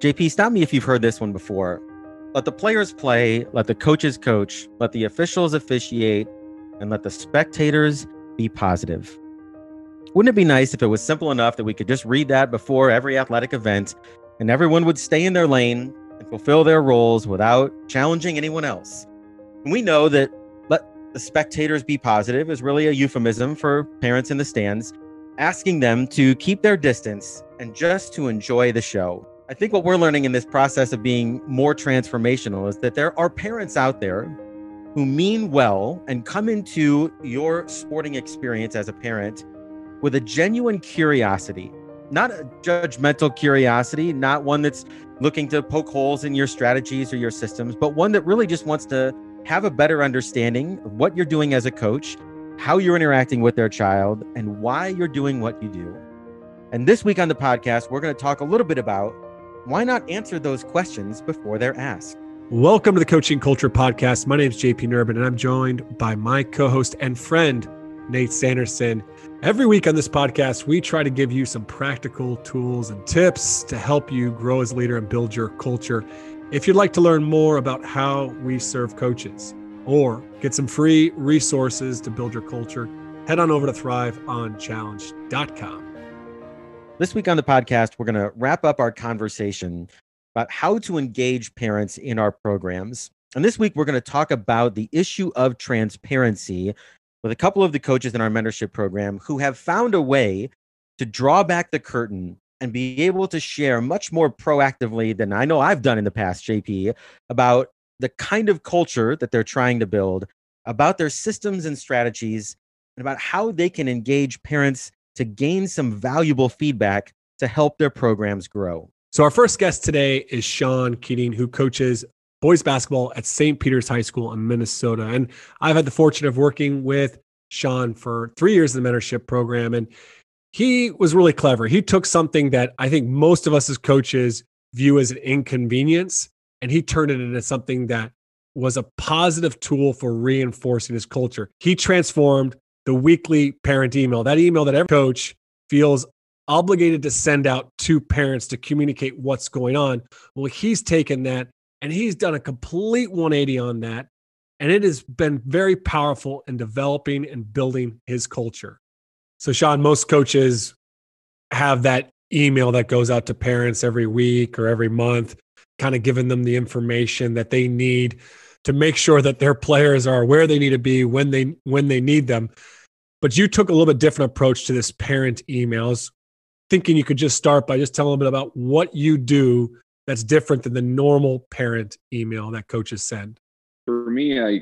JP, stop me if you've heard this one before. Let the players play, let the coaches coach, let the officials officiate, and let the spectators be positive. Wouldn't it be nice if it was simple enough that we could just read that before every athletic event and everyone would stay in their lane and fulfill their roles without challenging anyone else? And we know that let the spectators be positive is really a euphemism for parents in the stands, asking them to keep their distance and just to enjoy the show. I think what we're learning in this process of being more transformational is that there are parents out there who mean well and come into your sporting experience as a parent with a genuine curiosity, not a judgmental curiosity, not one that's looking to poke holes in your strategies or your systems, but one that really just wants to have a better understanding of what you're doing as a coach, how you're interacting with their child, and why you're doing what you do. And this week on the podcast, we're going to talk a little bit about why not answer those questions before they're asked? Welcome to the Coaching Culture Podcast. My name is JP Nerbun, and I'm joined by my co host and friend, Nate Sanderson. Every week on this podcast, we try to give you some practical tools and tips to help you grow as a leader and build your culture. If you'd like to learn more about how we serve coaches or get some free resources to build your culture, head on over to thriveonchallenge.com. This week on the podcast, we're going to wrap up our conversation about how to engage parents in our programs. And this week, we're going to talk about the issue of transparency with a couple of the coaches in our mentorship program who have found a way to draw back the curtain and be able to share much more proactively than I know I've done in the past, JP, about the kind of culture that they're trying to build, about their systems and strategies, and about how they can engage parents to gain some valuable feedback to help their programs grow. So, our first guest today is Sean Keating, who coaches boys basketball at St. Peter's High School in Minnesota. And I've had the fortune of working with Sean for three years in the mentorship program. And he was really clever. He took something that I think most of us as coaches view as an inconvenience, and he turned it into something that was a positive tool for reinforcing his culture. He transformed the weekly parent email, that email that every coach feels obligated to send out to parents to communicate what's going on. Well, he's taken that and he's done a complete 180 on that. And it has been very powerful in developing and building his culture. So, Sean, most coaches have that email that goes out to parents every week or every month, kind of giving them the information that they need to make sure that their players are where they need to be when they when they need them. But you took a little bit different approach to this parent emails, thinking you could just start by just telling a bit about what you do that's different than the normal parent email that coaches send. For me, I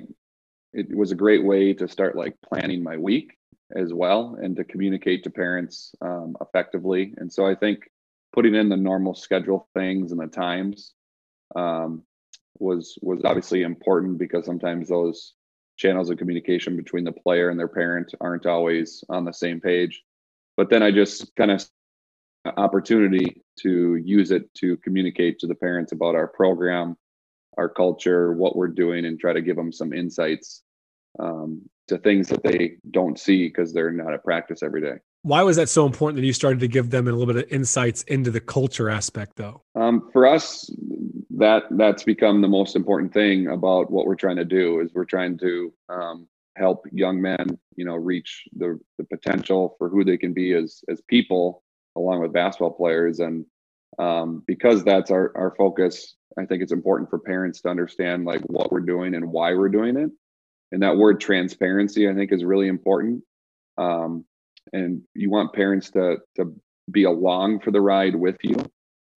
it was a great way to start like planning my week as well and to communicate to parents um, effectively. And so I think putting in the normal schedule things and the times um, was was obviously important because sometimes those channels of communication between the player and their parent aren't always on the same page. But then I just kind of opportunity to use it to communicate to the parents about our program, our culture, what we're doing, and try to give them some insights um, to things that they don't see because they're not at practice every day. Why was that so important that you started to give them a little bit of insights into the culture aspect, though? Um, for us, that that's become the most important thing about what we're trying to do is we're trying to um, help young men you know reach the, the potential for who they can be as as people along with basketball players. And um, because that's our, our focus i think it's important for parents to understand like what we're doing and why we're doing it. And that word transparency i think is really important. Um, and you want parents to to be along for the ride with you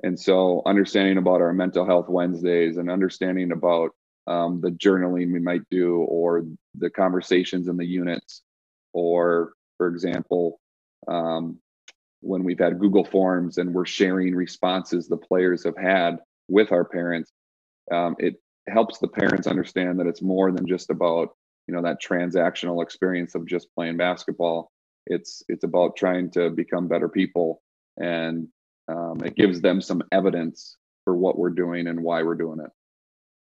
and so, understanding about our mental health Wednesdays and understanding about um, the journaling we might do, or the conversations in the units, or for example, um, when we've had Google Forms and we're sharing responses the players have had with our parents, um, it helps the parents understand that it's more than just about you know that transactional experience of just playing basketball. It's it's about trying to become better people and um, it gives them some evidence for what we're doing and why we're doing it.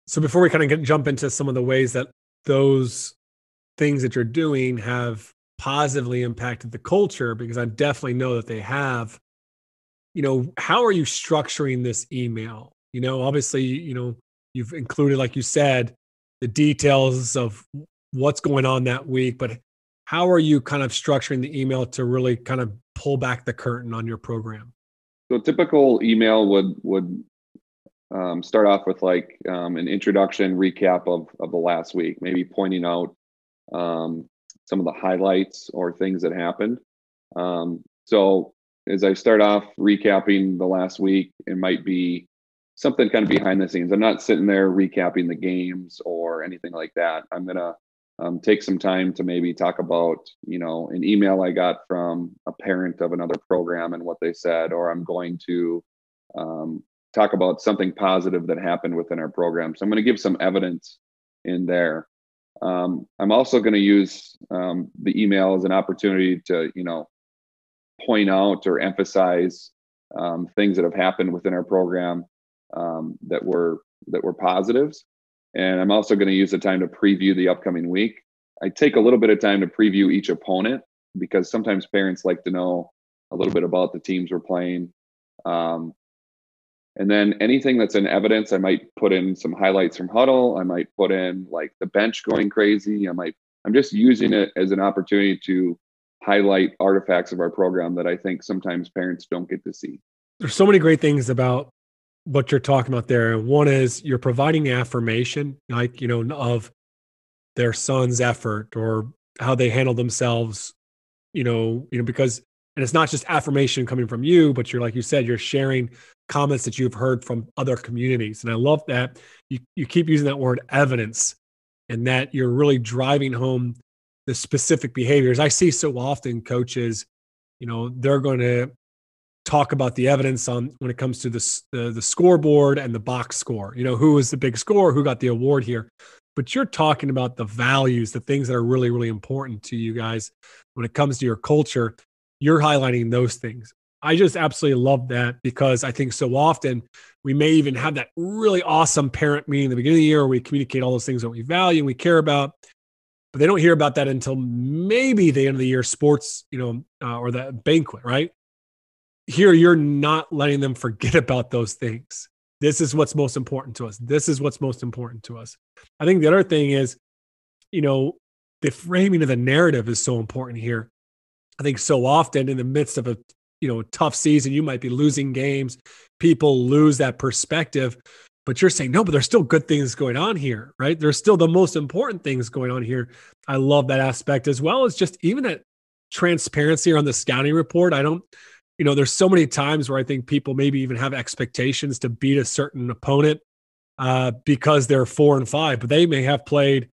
So before we kind of get, jump into some of the ways that those things that you're doing have positively impacted the culture, because I definitely know that they have. you know, how are you structuring this email? You know, obviously, you know, you've included, like you said, the details of what's going on that week, but how are you kind of structuring the email to really kind of pull back the curtain on your program? So typical email would would um, start off with like um, an introduction recap of of the last week, maybe pointing out um, some of the highlights or things that happened. Um, so as I start off recapping the last week, it might be something kind of behind the scenes. I'm not sitting there recapping the games or anything like that. I'm gonna um, take some time to maybe talk about, you know, an email I got from a parent of another program and what they said, or I'm going to um, talk about something positive that happened within our program. So I'm going to give some evidence in there. Um, I'm also going to use um, the email as an opportunity to, you know, point out or emphasize um, things that have happened within our program um, that were that were positives. And I'm also going to use the time to preview the upcoming week. I take a little bit of time to preview each opponent because sometimes parents like to know a little bit about the teams we're playing. Um, and then anything that's in evidence, I might put in some highlights from huddle. I might put in like the bench going crazy. I might, I'm just using it as an opportunity to highlight artifacts of our program that I think sometimes parents don't get to see. There's so many great things about what you're talking about there. One is you're providing affirmation, like, you know, of their son's effort or how they handle themselves, you know, you know, because and it's not just affirmation coming from you, but you're like you said, you're sharing comments that you've heard from other communities. And I love that you, you keep using that word evidence and that you're really driving home the specific behaviors. I see so often coaches, you know, they're going to talk about the evidence on when it comes to the, the, scoreboard and the box score. You know, who was the big score, who got the award here. But you're talking about the values, the things that are really, really important to you guys when it comes to your culture. You're highlighting those things. I just absolutely love that because I think so often we may even have that really awesome parent meeting at the beginning of the year where we communicate all those things that we value and we care about but they don't hear about that until maybe the end of the year sports you know uh, or the banquet right here you're not letting them forget about those things. This is what's most important to us. This is what's most important to us. I think the other thing is, you know, the framing of the narrative is so important here. I think so often in the midst of a you know tough season, you might be losing games. People lose that perspective, but you're saying no, but there's still good things going on here, right? There's still the most important things going on here. I love that aspect as well as just even that transparency on the scouting report. I don't you know, there's so many times where I think people maybe even have expectations to beat a certain opponent uh, because they're four and five, but they may have played,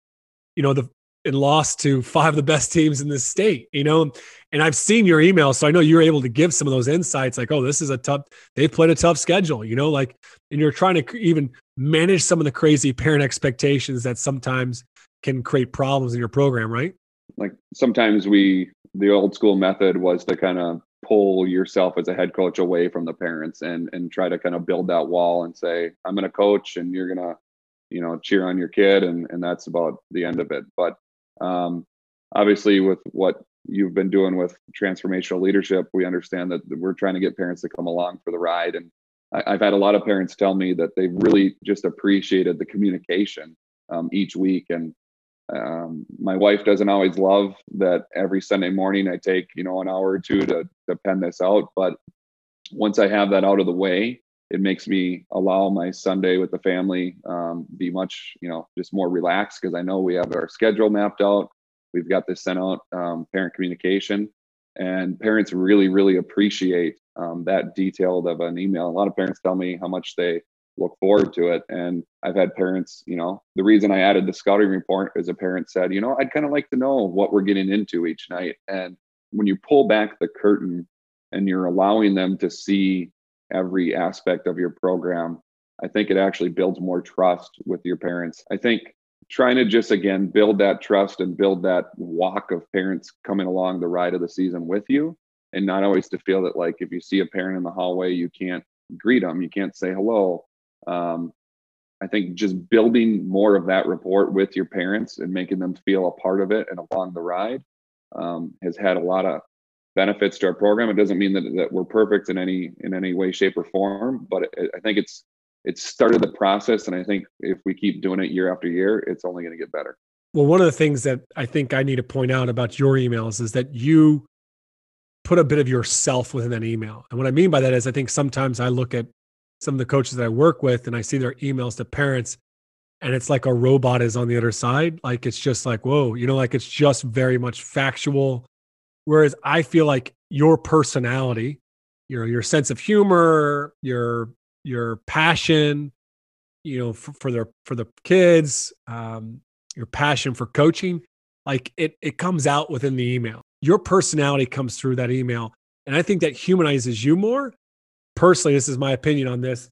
you know, the and lost to five of the best teams in the state, you know. And I've seen your email, so I know you're able to give some of those insights, like, oh, this is a tough. They've played a tough schedule, you know, like, and you're trying to even manage some of the crazy parent expectations that sometimes can create problems in your program, right? Like sometimes we, the old school method was to kind of pull yourself as a head coach away from the parents and and try to kind of build that wall and say i'm going to coach and you're going to you know cheer on your kid and and that's about the end of it. But um, obviously with what you've been doing with transformational leadership we understand that we're trying to get parents to come along for the ride. And I, have had a lot of parents tell me that they really just appreciated the communication um, each week and um, my wife doesn't always love that every Sunday morning I take, you know, an hour or two to, to pen this out. But once I have that out of the way, it makes me allow my Sunday with the family um, be much, you know, just more relaxed because I know we have our schedule mapped out. We've got this sent out, um, parent communication, and parents really, really appreciate um, that detailed of an email. A lot of parents tell me how much they look forward to it. And I've had parents, you know, the reason I added the scouting report is a parent said, you know, I'd kind of like to know what we're getting into each night. And when you pull back the curtain and you're allowing them to see every aspect of your program, I think it actually builds more trust with your parents. I think trying to just again build that trust and build that walk of parents coming along the ride of the season with you and not always to feel that like if you see a parent in the hallway you can't greet them you can't say hello um, I think just building more of that rapport with your parents and making them feel a part of it and along the ride um, has had a lot of benefits to our program. It doesn't mean that, that we're perfect in any in any way, shape, or form, but it, I think it's it's started the process, and I think if we keep doing it year after year, it's only going to get better. Well, one of the things that I think I need to point out about your emails is that you put a bit of yourself within that email. And what I mean by that is I think sometimes I look at some of the coaches that I work with and I see their emails to parents and it's like a robot is on the other side. Like it's just like, whoa, you know, like it's just very much factual. Whereas I feel like your personality, your your sense of humor, your your passion, you know, for, for their for the kids, um, your passion for coaching, like it it comes out within the email your personality comes through that email. And I think that humanizes you more. Personally, this is my opinion on this,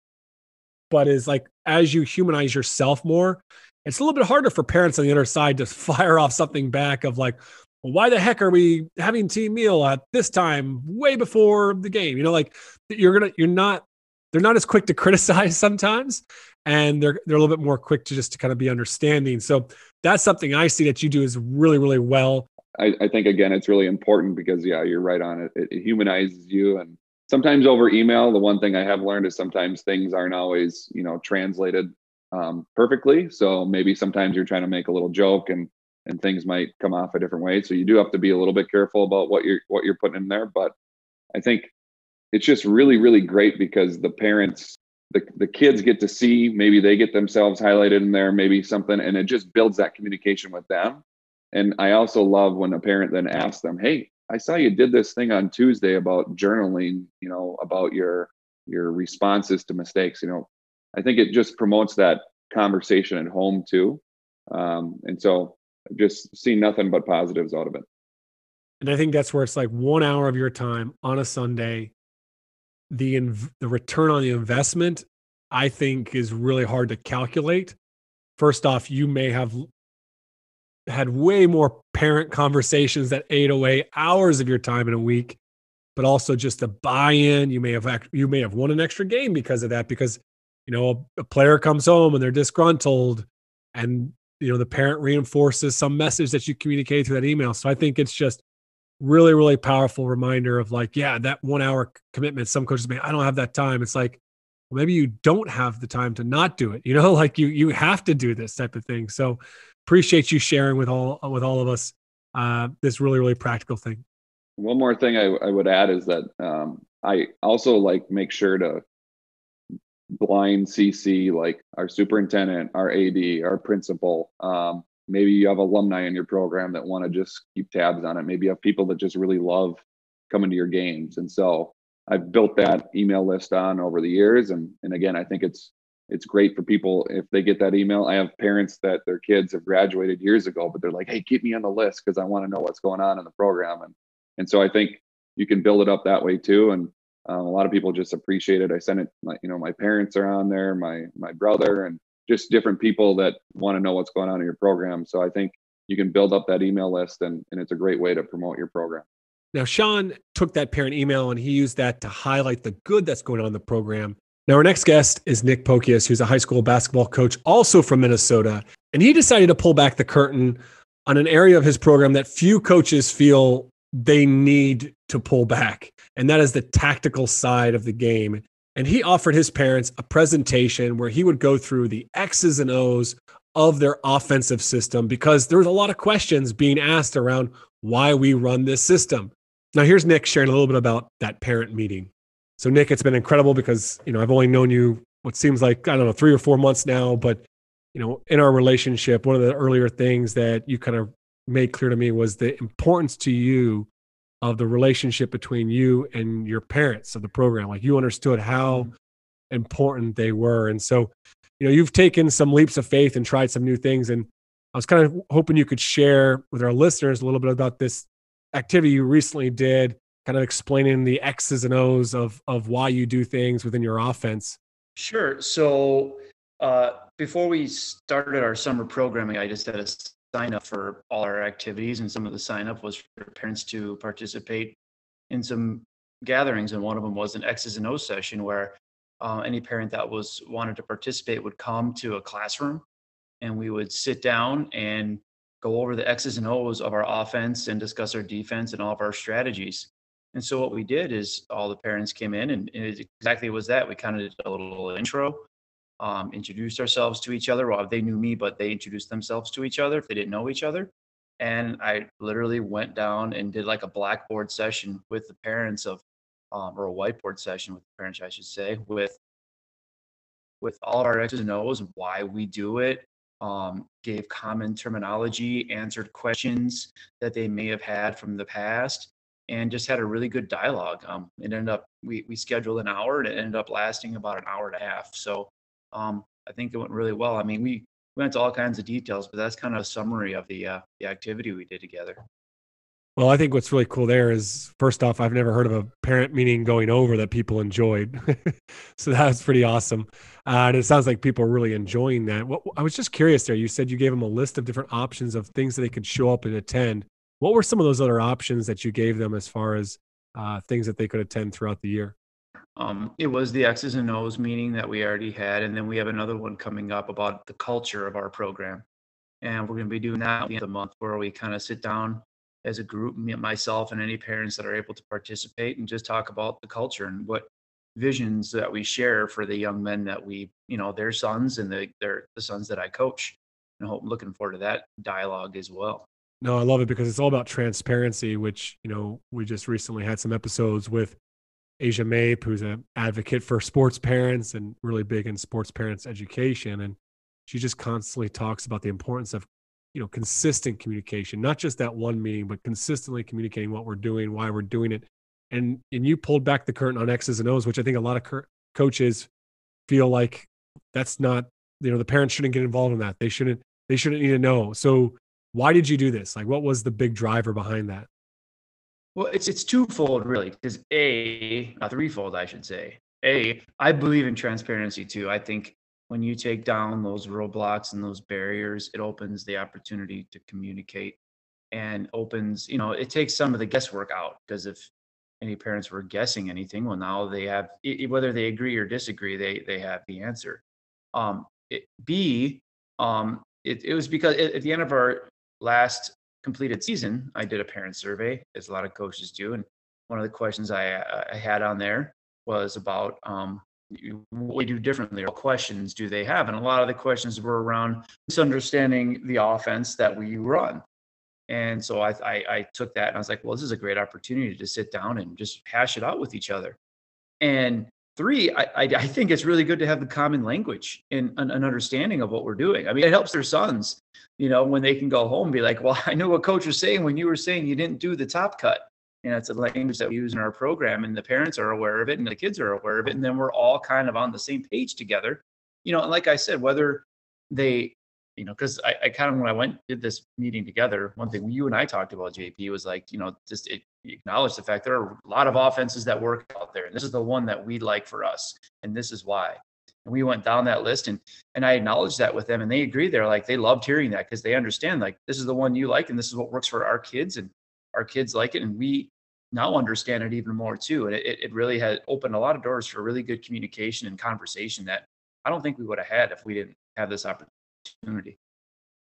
but is like as you humanize yourself more, it's a little bit harder for parents on the other side to fire off something back of like, well, why the heck are we having team meal at this time way before the game? You know, like you're gonna, you're not, they're not as quick to criticize sometimes, and they're they're a little bit more quick to just to kind of be understanding. So that's something I see that you do is really, really well. I, I, think again it's really important because yeah you're right on it. it. it humanizes you and sometimes over email the one thing i have learned is sometimes things aren't always you know translated um, perfectly. So maybe sometimes you're trying to make a little joke and and things might come off a different way. So you do have to be a little bit careful about what you're what you're putting in there. But i think it's just really really great because the parents the, the kids get to see maybe they get themselves highlighted in there maybe something and it just builds that communication with them. And I also love when a parent then asks them, "Hey, I saw you did this thing on Tuesday about journaling, you know, about your your responses to mistakes." You know, I think it just promotes that conversation at home too. Um, and so just see nothing but positives out of it. And I think that's where it's like one hour of your time on a Sunday. The inv- the return on the investment, I think, is really hard to calculate. First off, you may have had way more parent conversations that ate away hours of your time in a week but also just the buy-in. You may have you may have won an extra game because of that because you know a, a player comes home and they're disgruntled and you know the parent reinforces some message that you communicate through that email. So i think it's just really really powerful reminder of like yeah that one hour commitment some coaches may i don't have that time. It's like well, maybe you don't have the time to not do it you know like you you have to do this type of thing. So appreciate you sharing with all with all of us uh, this really really practical thing. One more thing I, I would add is that um, I also like make sure to blind CC like our superintendent, our AD, our principal. Um, maybe you have alumni in your program that want to just keep tabs on it. Maybe you have people that just really love coming to your games, and so I've built that email list on over the years. And and again, I think it's it's great for people if they get that email. I have parents that their kids have graduated years ago, but they're like, "Hey, keep me on the list because I want to know what's going on in the program." And and so I think you can build it up that way too. And um, a lot of people just appreciate it. I send it, my, you know, my parents are on there, my my brother, and just different people that want to know what's going on in your program. So I think you can build up that email list, and and it's a great way to promote your program. Now, Sean took that parent email and he used that to highlight the good that's going on in the program now, our next guest is Nick Pokius, who's a high school basketball coach, also from Minnesota. And he decided to pull back the curtain on an area of his program that few coaches feel they need to pull back. And that is the tactical side of the game. And he offered his parents a presentation where he would go through the X's and O's of their offensive system because there was a lot of questions being asked around why we run this system. Now, here's Nick sharing a little bit about that parent meeting. So Nick, it's been incredible because you know I've only known you what seems like I don't know three or four months now, but you know in our relationship, one of the earlier things that you kind of made clear to me was the importance to you of the relationship between you and your parents of the program. Like you understood how mm-hmm. important they were, and so you know you've taken some leaps of faith and tried some new things. And I was kind of hoping you could share with our listeners a little bit about this activity you recently did kind of explaining the X's and O's of of why you do things within your offense. Sure. So uh, before we started our summer programming, I just had a sign up for all our activities, and some of the sign up was for parents to participate in some gatherings, and one of them was an X's and O's session where uh, any parent that was wanted to participate would come to a classroom, and we would sit down and go over the X's and O's of our offense and discuss our defense and all of our strategies. And so what we did is all the parents came in and, and it exactly was that. We kind of did a little intro, um, introduced ourselves to each other. Well, they knew me, but they introduced themselves to each other if they didn't know each other. And I literally went down and did like a blackboard session with the parents of, um, or a whiteboard session with the parents, I should say, with with all of our X's and O's, why we do it, um, gave common terminology, answered questions that they may have had from the past, and just had a really good dialogue. Um, it ended up we we scheduled an hour, and it ended up lasting about an hour and a half. So um, I think it went really well. I mean, we went into all kinds of details, but that's kind of a summary of the uh, the activity we did together. Well, I think what's really cool there is first off, I've never heard of a parent meeting going over that people enjoyed. so that was pretty awesome. Uh, and it sounds like people are really enjoying that. What, I was just curious there. You said you gave them a list of different options of things that they could show up and attend. What were some of those other options that you gave them as far as uh, things that they could attend throughout the year? Um, it was the X's and O's meeting that we already had. And then we have another one coming up about the culture of our program. And we're going to be doing that at the end of the month where we kind of sit down as a group, myself, and any parents that are able to participate and just talk about the culture and what visions that we share for the young men that we, you know, their sons and the, their, the sons that I coach. And hope, looking forward to that dialogue as well. No, I love it because it's all about transparency, which, you know, we just recently had some episodes with Asia Mape, who's an advocate for sports parents and really big in sports parents education. And she just constantly talks about the importance of you know consistent communication not just that one meeting but consistently communicating what we're doing why we're doing it and and you pulled back the curtain on x's and o's which i think a lot of cur- coaches feel like that's not you know the parents shouldn't get involved in that they shouldn't they shouldn't need to know so why did you do this? Like what was the big driver behind that? Well it's it's twofold really because a not threefold i should say. A i believe in transparency too. I think when you take down those roadblocks and those barriers, it opens the opportunity to communicate and opens, you know, it takes some of the guesswork out because if any parents were guessing anything, well, now they have, whether they agree or disagree, they they have the answer. Um, it, B, um, it, it was because at the end of our last completed season, I did a parent survey, as a lot of coaches do, and one of the questions I, I had on there was about um, what we do differently or questions do they have? And a lot of the questions were around misunderstanding the offense that we run. And so I, I, I took that and i was like well this is a great opportunity to sit down and just hash it out with each other. And three i i, think it's really good to have the common language and an, an understanding of what we're doing. I mean it helps their sons you know when they can go home and be like well i knew what coach was saying when you were saying you didn't do the top cut. You know, it's a language that we use in our program and the parents are aware of it and the kids are aware of it. And then we're all kind of on the same page together, you know, and like I said, whether they, you know, because I, I kind of, when I went, did this meeting together, one thing you and I talked about, JP, was like, you know, just it, acknowledge the fact there are a lot of offenses that work out there. And this is the one that we like for us. And this is why. And we went down that list and and I acknowledged that with them and they agreed. They're like, they loved hearing that because they understand like this is the one you like and this is what works for our kids and our kids like it. And we now understand it even more too. And it, it really had opened a lot of doors for really good communication and conversation that I don't think we would have had if we didn't have this opportunity.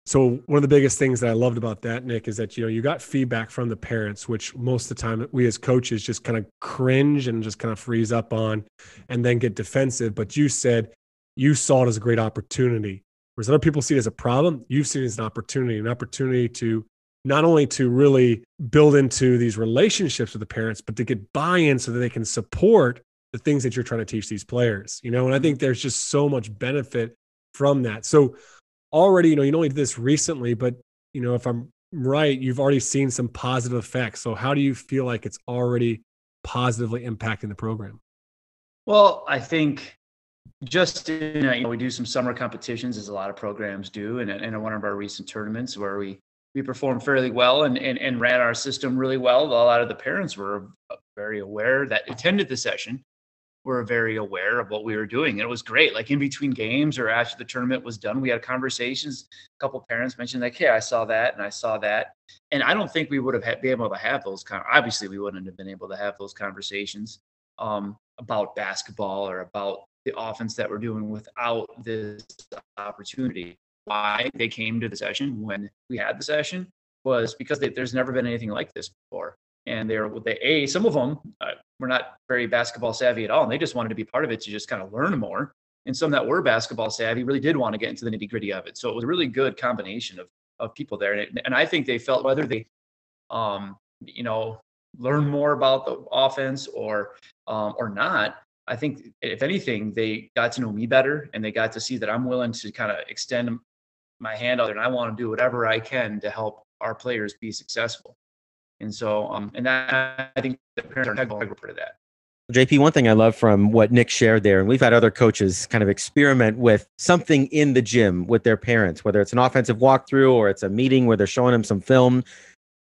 So one of the biggest things that I loved about that, Nick, is that you know you got feedback from the parents, which most of the time we as coaches just kind of cringe and just kind of freeze up on, and then get defensive. But you said you saw it as a great opportunity, whereas other people see it as a problem. You've seen it as an opportunity, an opportunity to not only to really build into these relationships with the parents, but to get buy in so that they can support the things that you're trying to teach these players, you know? And I mm-hmm. think there's just so much benefit from that. So already, you know, you only did this recently, but, you know, if I'm right, you've already seen some positive effects. So how do you feel like it's already positively impacting the program? Well, I think just in, you know, we do some summer competitions as a lot of programs do. And in one of our recent tournaments where we we performed fairly well and, and, and ran our system really well. A lot of the parents were very aware that attended the session were very aware of what we were doing. It was great. Like in between games or after the tournament was done, we had conversations. A couple parents mentioned like, "Hey, I saw that and I saw that." And I don't think we would have been able to have those kind. obviously, we wouldn't have been able to have those conversations um, about basketball or about the offense that we're doing without this opportunity why they came to the session when we had the session was because they, there's never been anything like this before. And they're they a some of them uh, were not very basketball savvy at all, and they just wanted to be part of it to just kind of learn more. And some that were basketball savvy really did want to get into the nitty gritty of it. So it was a really good combination of of people there, and, it, and I think they felt whether they, um, you know, learn more about the offense or um, or not. I think if anything, they got to know me better, and they got to see that I'm willing to kind of extend my hand out there, and I want to do whatever I can to help our players be successful. And so, um, and that I think the parents are integral part of that. JP, one thing I love from what Nick shared there, and we've had other coaches kind of experiment with something in the gym with their parents, whether it's an offensive walkthrough or it's a meeting where they're showing them some film,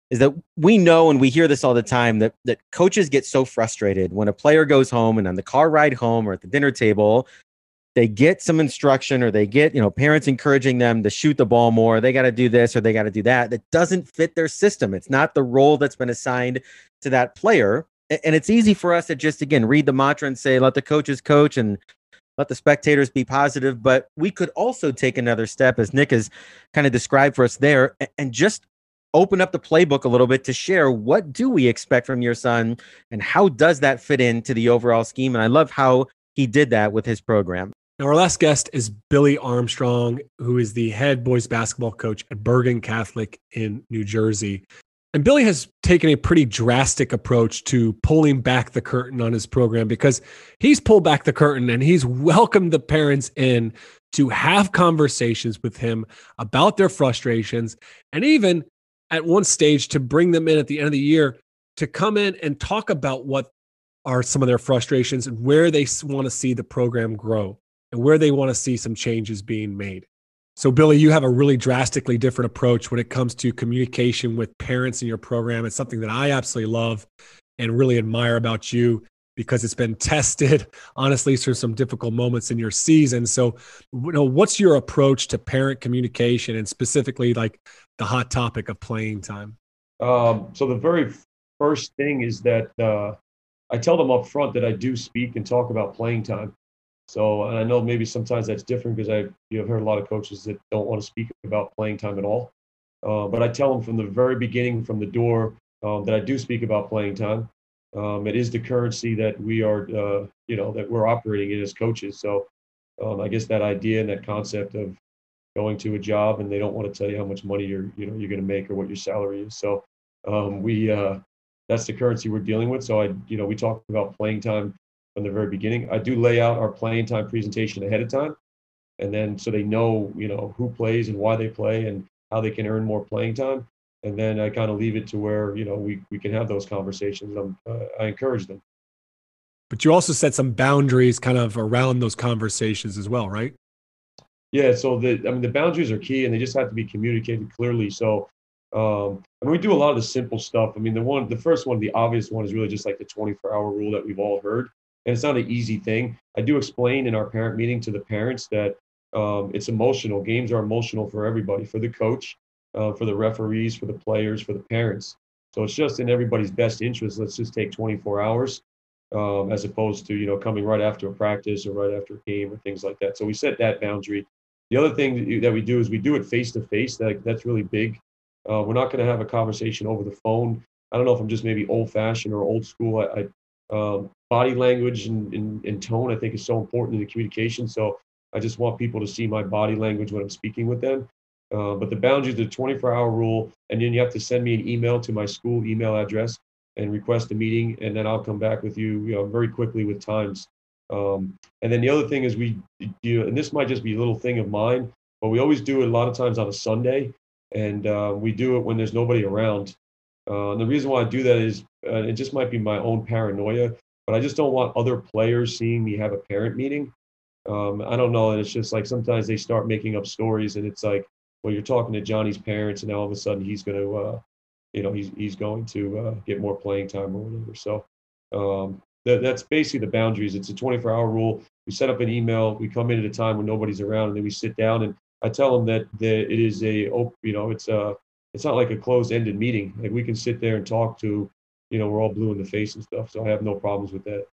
is that we know and we hear this all the time that that coaches get so frustrated when a player goes home and on the car ride home or at the dinner table, they get some instruction or they get, you know, parents encouraging them to shoot the ball more, they got to do this or they got to do that. That doesn't fit their system. It's not the role that's been assigned to that player. And it's easy for us to just again read the mantra and say let the coaches coach and let the spectators be positive. But we could also take another step as nick has kind of described for us there and just open up the playbook a little bit to share what do we expect from your son and how does that fit into the overall scheme? And i love how he did that with his program now our last guest is billy armstrong who is the head boys basketball coach at bergen catholic in new jersey. And Billy has taken a pretty drastic approach to pulling back the curtain on his program because he's pulled back the curtain and he's welcomed the parents in to have conversations with him about their frustrations and even at one stage to bring them in at the end of the year to come in and talk about what are some of their frustrations and where they want to see the program grow and where they want to see some changes being made. So, Billy, you have a really drastically different approach when it comes to communication with parents in your program. It's something that I absolutely love and really admire about you because it's been tested, honestly, through some difficult moments in your season. So, you know, what's your approach to parent communication and specifically like the hot topic of playing time? Um, so, the very first thing is that uh, I tell them up front that I do speak and talk about playing time. So and I know maybe sometimes that's different because I you have heard a lot of coaches that don't want to speak about playing time at all. Uh, but I tell them from the very beginning, from the door, um, that I do speak about playing time. Um, it is the currency that we are, uh, you know, that we're operating in as coaches. So um, I guess that idea and that concept of going to a job and they don't want to tell you how much money you're, you know, you're going to make or what your salary is. So um, we, uh, that's the currency we're dealing with. So I, you know, we talk about playing time from the very beginning. I do lay out our playing time presentation ahead of time, and then so they know you know who plays and why they play and how they can earn more playing time. And then I kind of leave it to where you know we we can have those conversations. Uh, I encourage them. But you also set some boundaries kind of around those conversations as well, right? Yeah. So the I mean the boundaries are key, and they just have to be communicated clearly. So um, I mean, we do a lot of the simple stuff. I mean, the one, the first one, the obvious one is really just like the 24 hour rule that we've all heard and it's not an easy thing. I do explain in our parent meeting to the parents that um, it's emotional. Games are emotional for everybody, for the coach, uh, for the referees, for the players, for the parents. So it's just in everybody's best interest. Let's just take 24 hours um, as opposed to you know coming right after a practice or right after a game or things like that. So we set that boundary. The other thing that we do is we do it face to face. That that's really big. Uh, we're not going to have a conversation over the phone. I don't know if I'm just maybe old fashioned or old school. I, I um, body language and, and, and, tone, I think, is so important in the communication. So I just want people to see my body language when I'm speaking with them. Uh, but the boundaries, the 24 hour rule, and then you have to send me an email to my school email address and request a meeting, and then I'll come back with you, you know, very quickly with times. Um, and then the other thing is we do, and this might just be a little thing of mine, but we always do it a lot of times on a Sunday, and uh, we do it when there's nobody around. Uh, and the reason why I do that is uh, it just might be my own paranoia, but I just don't want other players seeing me have a parent meeting. Um, I don't know. And it's just like sometimes they start making up stories, and it's like, well, you're talking to Johnny's parents, and now all of a sudden he's going to, uh, you know, he's he's going to uh, get more playing time or whatever. So um, that, that's basically the boundaries. It's a 24-hour rule. We set up an email. We come in at a time when nobody's around, and then we sit down and I tell them that, that it is a, you know, it's a it's not like a closed-ended meeting. Like we can sit there and talk to, you know, we're all blue in the face and stuff. So I have no problems with that.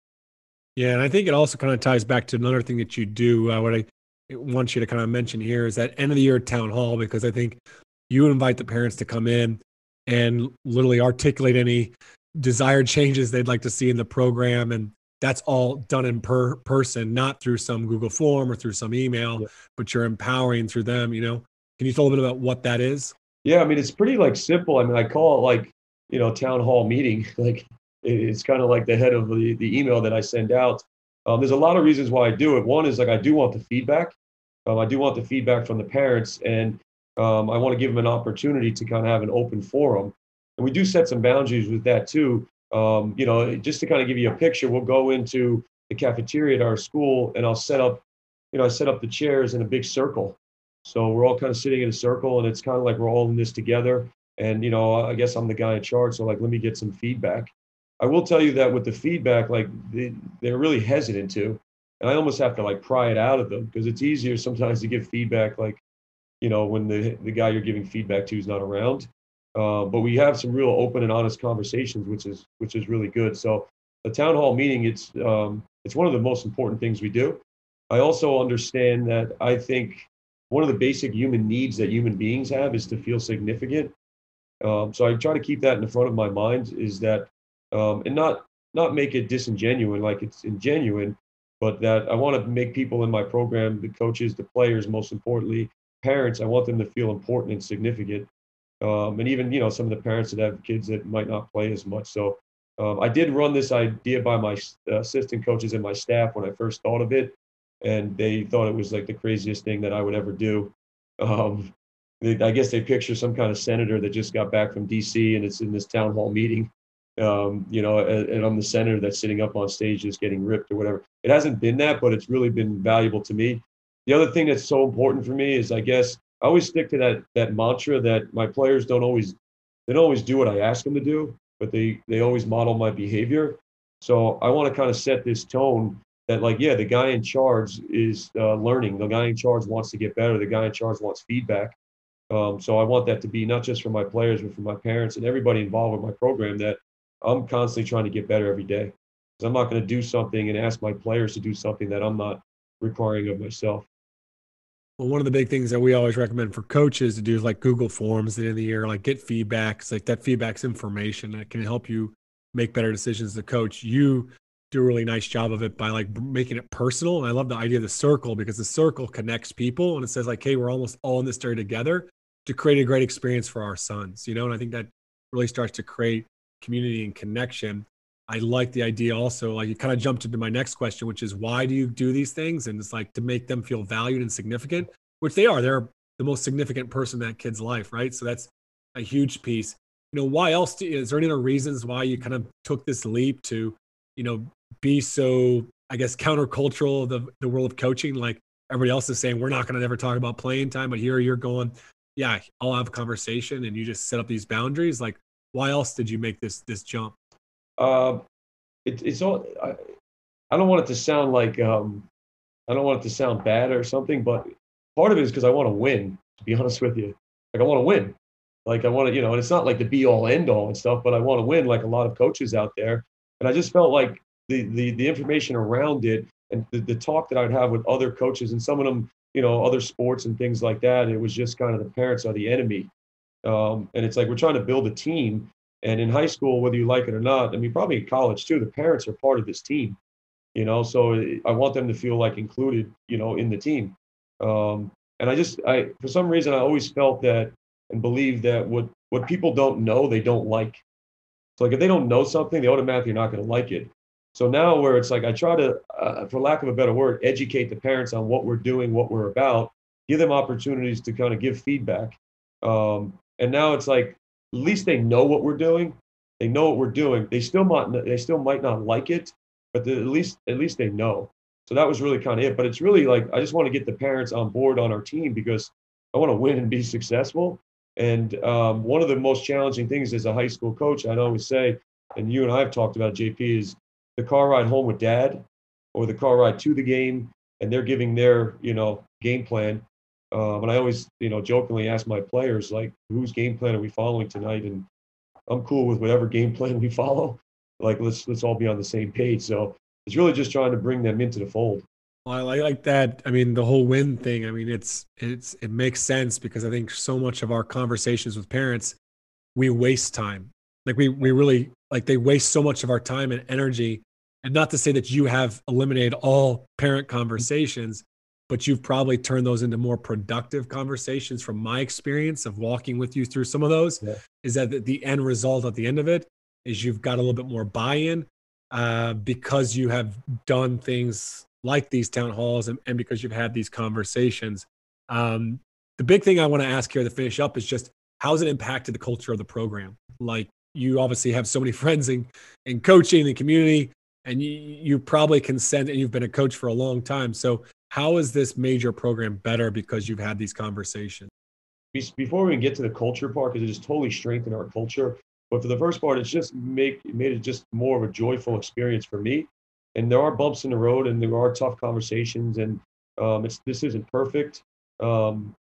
Yeah, and I think it also kind of ties back to another thing that you do. Uh, what I want you to kind of mention here is that end of the year town hall because I think you invite the parents to come in and literally articulate any desired changes they'd like to see in the program and that's all done in per person not through some google form or through some email yeah. but you're empowering through them you know can you tell a little bit about what that is yeah i mean it's pretty like simple. I mean i call it like you know town hall meeting. Like it's kind of like the head of the, the email that i send out. Um, there's a lot of reasons why i do it. One is like i do want the feedback. Um, i do want the feedback from the parents and um, i want to give them an opportunity to kind of have an open forum. And we do set some boundaries with that too. Um, you know, just to kind of give you a picture, we'll go into the cafeteria at our school and I'll set up, you know, I set up the chairs in a big circle. So we're all kind of sitting in a circle and it's kind of like we're all in this together. And, you know, I guess I'm the guy in charge. So like, let me get some feedback. I will tell you that with the feedback, like they, they're really hesitant to, and I almost have to like pry it out of them because it's easier sometimes to give feedback like, you know, when the, the guy you're giving feedback to is not around. Uh, but we have some real open and honest conversations, which is which is really good. So the town hall meeting, it's um, it's one of the most important things we do. I also understand that I think one of the basic human needs that human beings have is to feel significant. Um, so I try to keep that in the front of my mind is that um, and not not make it disingenuine like it's ingenuine, but that I want to make people in my program, the coaches, the players, most importantly, parents, I want them to feel important and significant um, and even you know some of the parents that have kids that might not play as much. So um, I did run this idea by my uh, assistant coaches and my staff when I first thought of it, and they thought it was like the craziest thing that I would ever do. Um, they, I guess they picture some kind of senator that just got back from D.C. and it's in this town hall meeting, um, you know, and, and, I'm the senator that's sitting up on stage just getting ripped or whatever. It hasn't been that, but it's really been valuable to me. The other thing that's so important for me is, I guess, I always stick to that that mantra that my players don't always they don't always do what I ask them to do, but they they always model my behavior. So I want to kind of set this tone that like yeah, the guy in charge is uh, learning. The guy in charge wants to get better. The guy in charge wants feedback. Um, so I want that to be not just for my players, but for my parents and everybody involved with my program. That I'm constantly trying to get better every day. Because I'm not going to do something and ask my players to do something that I'm not requiring of myself. Well, one of the big things that we always recommend for coaches to do is like Google Forms at the end of the year, like get feedback. It's like that feedback's information that can help you make better decisions as a coach. You do a really nice job of it by like making it personal. And I love the idea of the circle because the circle connects people and it says like, hey, we're almost all in this story together to create a great experience for our sons, you know? And I think that really starts to create community and connection. I like the idea also, like you kind of jumped into my next question, which is why do you do these things? And it's like to make them feel valued and significant, which they are. They're the most significant person in that kid's life, right? So that's a huge piece. You know, why else do, is there any other reasons why you kind of took this leap to, you know, be so, I guess, countercultural the the world of coaching? Like everybody else is saying, we're not going to ever talk about playing time, but here you're going, yeah, I'll have a conversation, and you just set up these boundaries. Like, why else did you make this this jump? Uh, it, it's all. I, I, don't want it to sound like um, I don't want it to sound bad or something, but part of it is because I want to win. To be honest with you, like I want to win. Like I want to, you know, and it's not like the be all end all and stuff, but I want to win, like a lot of coaches out there. And I just felt like the the the information around it and the, the talk that I'd have with other coaches and some of them, you know, other sports and things like that. It was just kind of the parents are the enemy. Um, and it's like we're trying to build a team and in high school, whether you like it or not, I mean, probably in college too, the parents are part of this team, you know, so I want them to feel like included, you know, in the team. Um, and I just, I, for some reason, I always felt that and believed that what, what people don't know, they don't like. Like if they don't know something, they automatically are not going to like it. So now where it's like, I try to, uh, for lack of a better word, educate the parents on what we're doing, what we're about, give them opportunities to kind of give feedback. Um, and now it's like at least they know what we're doing. They know what we're doing. They still might they still might not like it, but at least at least they know. So that was really kind of it. But it's really like I just want to get the parents on board on our team because I want to win and be successful. And um, one of the most challenging things as a high school coach, I'd always say, and you and I have talked about JP, is the car ride home with dad or the car ride to the game, and they're giving their you know game plan um, and I always, you know, jokingly ask my players, like, whose game plan are we following tonight? And I'm cool with whatever game plan we follow. Like, let's let's all be on the same page. So it's really just trying to bring them into the fold. Well, I like that. I mean, the whole win thing. I mean, it's it's it makes sense because I think so much of our conversations with parents, we waste time. Like we we really like they waste so much of our time and energy. And not to say that you have eliminated all parent conversations, but you've probably turned those into more productive conversations from my experience of walking with you through some of those yeah. is that the end result at the end of it is you've got a little bit more buy-in uh, because you have done things like these town halls and, and because you've had these conversations. Um, the big thing i want to ask here to finish up is just how's it impacted the culture of the program? Like you obviously have so many friends in, in coaching and community and you, you probably can send and you've been a coach for a long time. So how is this major program better because you've had these conversations? Before we get to the culture part because it just totally strengthened our culture but for the first part it's just make made it just more of a joyful experience for me and there are bumps in the road and there are tough conversations and um, it's this isn't perfect um,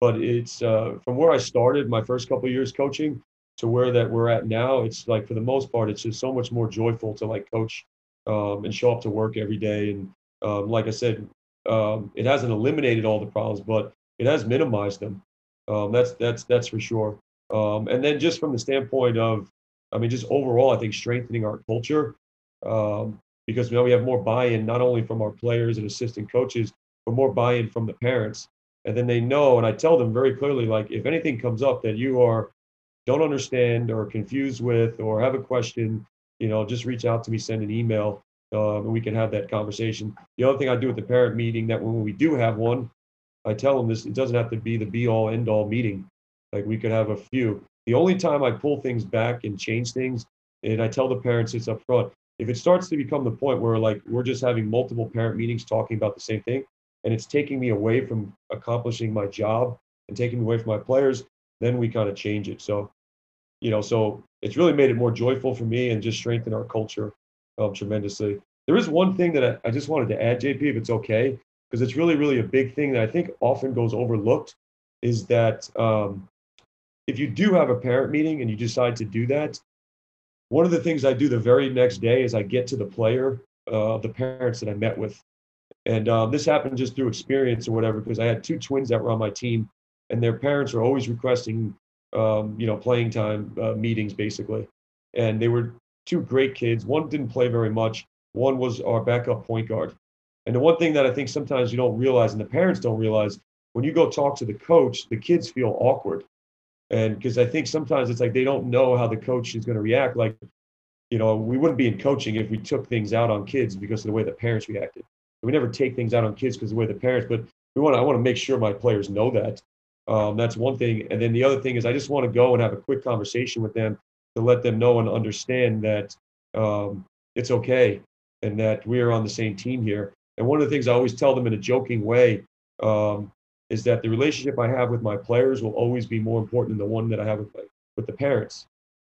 but it's uh, from where i started my first couple years coaching to where that we're at now it's like for the most part it's just so much more joyful to like coach um, and show up to work every day. And um, like i said um, it hasn't eliminated all the problems but it has minimized them. Um, that's that's that's for sure. And then just from the standpoint of i mean just overall i think strengthening our culture um, because now we have more buy-in not only from our players and assistant coaches but more buy-in from the parents and then they know and i tell them very clearly like if anything comes up that you are don't understand or confused with or have a question, you know, just reach out to me, send an email, uh, and we can have that conversation. The other thing I do at the parent meeting that when we do have one, I tell them this, it doesn't have to be the be all end all meeting. Like we could have a few. The only time I pull things back and change things, and I tell the parents it's up front. If it starts to become the point where like we're just having multiple parent meetings talking about the same thing, and it's taking me away from accomplishing my job and taking me away from my players, then we kind of change it. So, you know, so it's really made it more joyful for me and just strengthened our culture um, tremendously. There is one thing that I, I just wanted to add, JP, if it's okay, because it's really, really a big thing that I think often goes overlooked is that um, if you do have a parent meeting and you decide to do that, one of the things I do the very next day is I get to the player, uh, the parents that I met with. And um, this happened just through experience or whatever, because I had two twins that were on my team and their parents are always requesting, um, you know, playing time uh, meetings basically. And they were two great kids. One didn't play very much. One was our backup point guard. And the one thing that I think sometimes you don't realize, and the parents don't realize, when you go talk to the coach, the kids feel awkward. And because I think sometimes it's like they don't know how the coach is going to react. Like, you know, we wouldn't be in coaching if we took things out on kids because of the way the parents reacted. We never take things out on kids because of the way the parents, but we want to, I want to make sure my players know that. Um, that's one thing. And then the other thing is I just want to go and have a quick conversation with them to let them know and understand that um, it's okay and that we are on the same team here. And one of the things I always tell them in a joking way um, is that the relationship I have with my players will always be more important than the one that I have with, with the parents.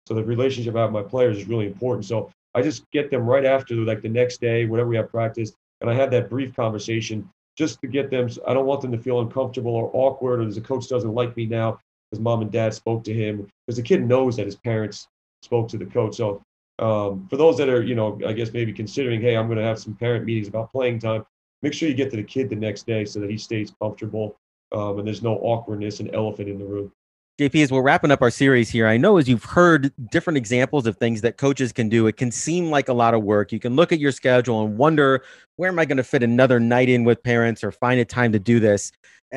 So the relationship I have with my players is really important. So I just get them right after, like the next day, whatever we have practice, and I have that brief conversation just to get them. I don't want them to feel uncomfortable or awkward, or the coach doesn't like me now because mom and dad spoke to him. Because the kid knows that his parents spoke to the coach. So um, for those that are, you know, I guess maybe considering, hey, I'm going to have some parent meetings about playing time. Make sure you get to the kid the next day so that he stays comfortable um, and there's no awkwardness and elephant in the room. JP, as we're wrapping up our series here, I know as you've heard different examples of things that coaches can do, it can seem like a lot of work. You can look at your schedule and wonder, where am I going to fit another night in with parents or find a time to do this?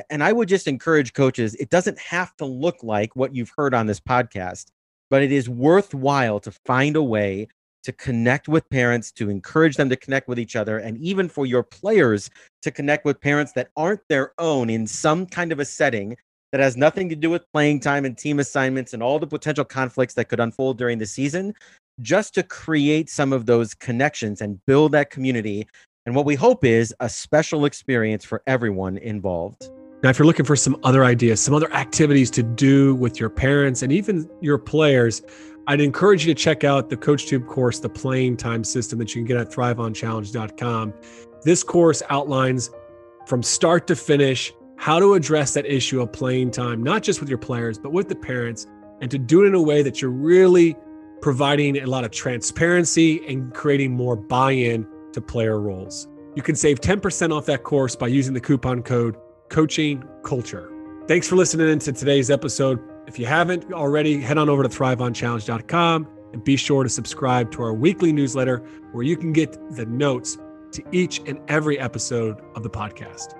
And I would just encourage coaches, it doesn't have to look like what you've heard on this podcast, but it is worthwhile to find a way to connect with parents, to encourage them to connect with each other, and even for your players to connect with parents that aren't their own in some kind of a setting that has nothing to do with playing time and team assignments and all the potential conflicts that could unfold during the season, just to create some of those connections and build that community. And what we hope is a special experience for everyone involved. Now, if you're looking for some other ideas, some other activities to do with your parents and even your players, I'd encourage you to check out the CoachTube course, the Playing Time System that you can get at thriveonchallenge.com. This course outlines from start to finish how to address that issue of playing time, not just with your players, but with the parents, and to do it in a way that you're really providing a lot of transparency and creating more buy in to player roles. You can save 10% off that course by using the coupon code Coaching Culture. Thanks for listening to today's episode. If you haven't already, head on over to thriveonchallenge.com And be sure to subscribe to our weekly newsletter where you can get the notes to each and every episode of the podcast.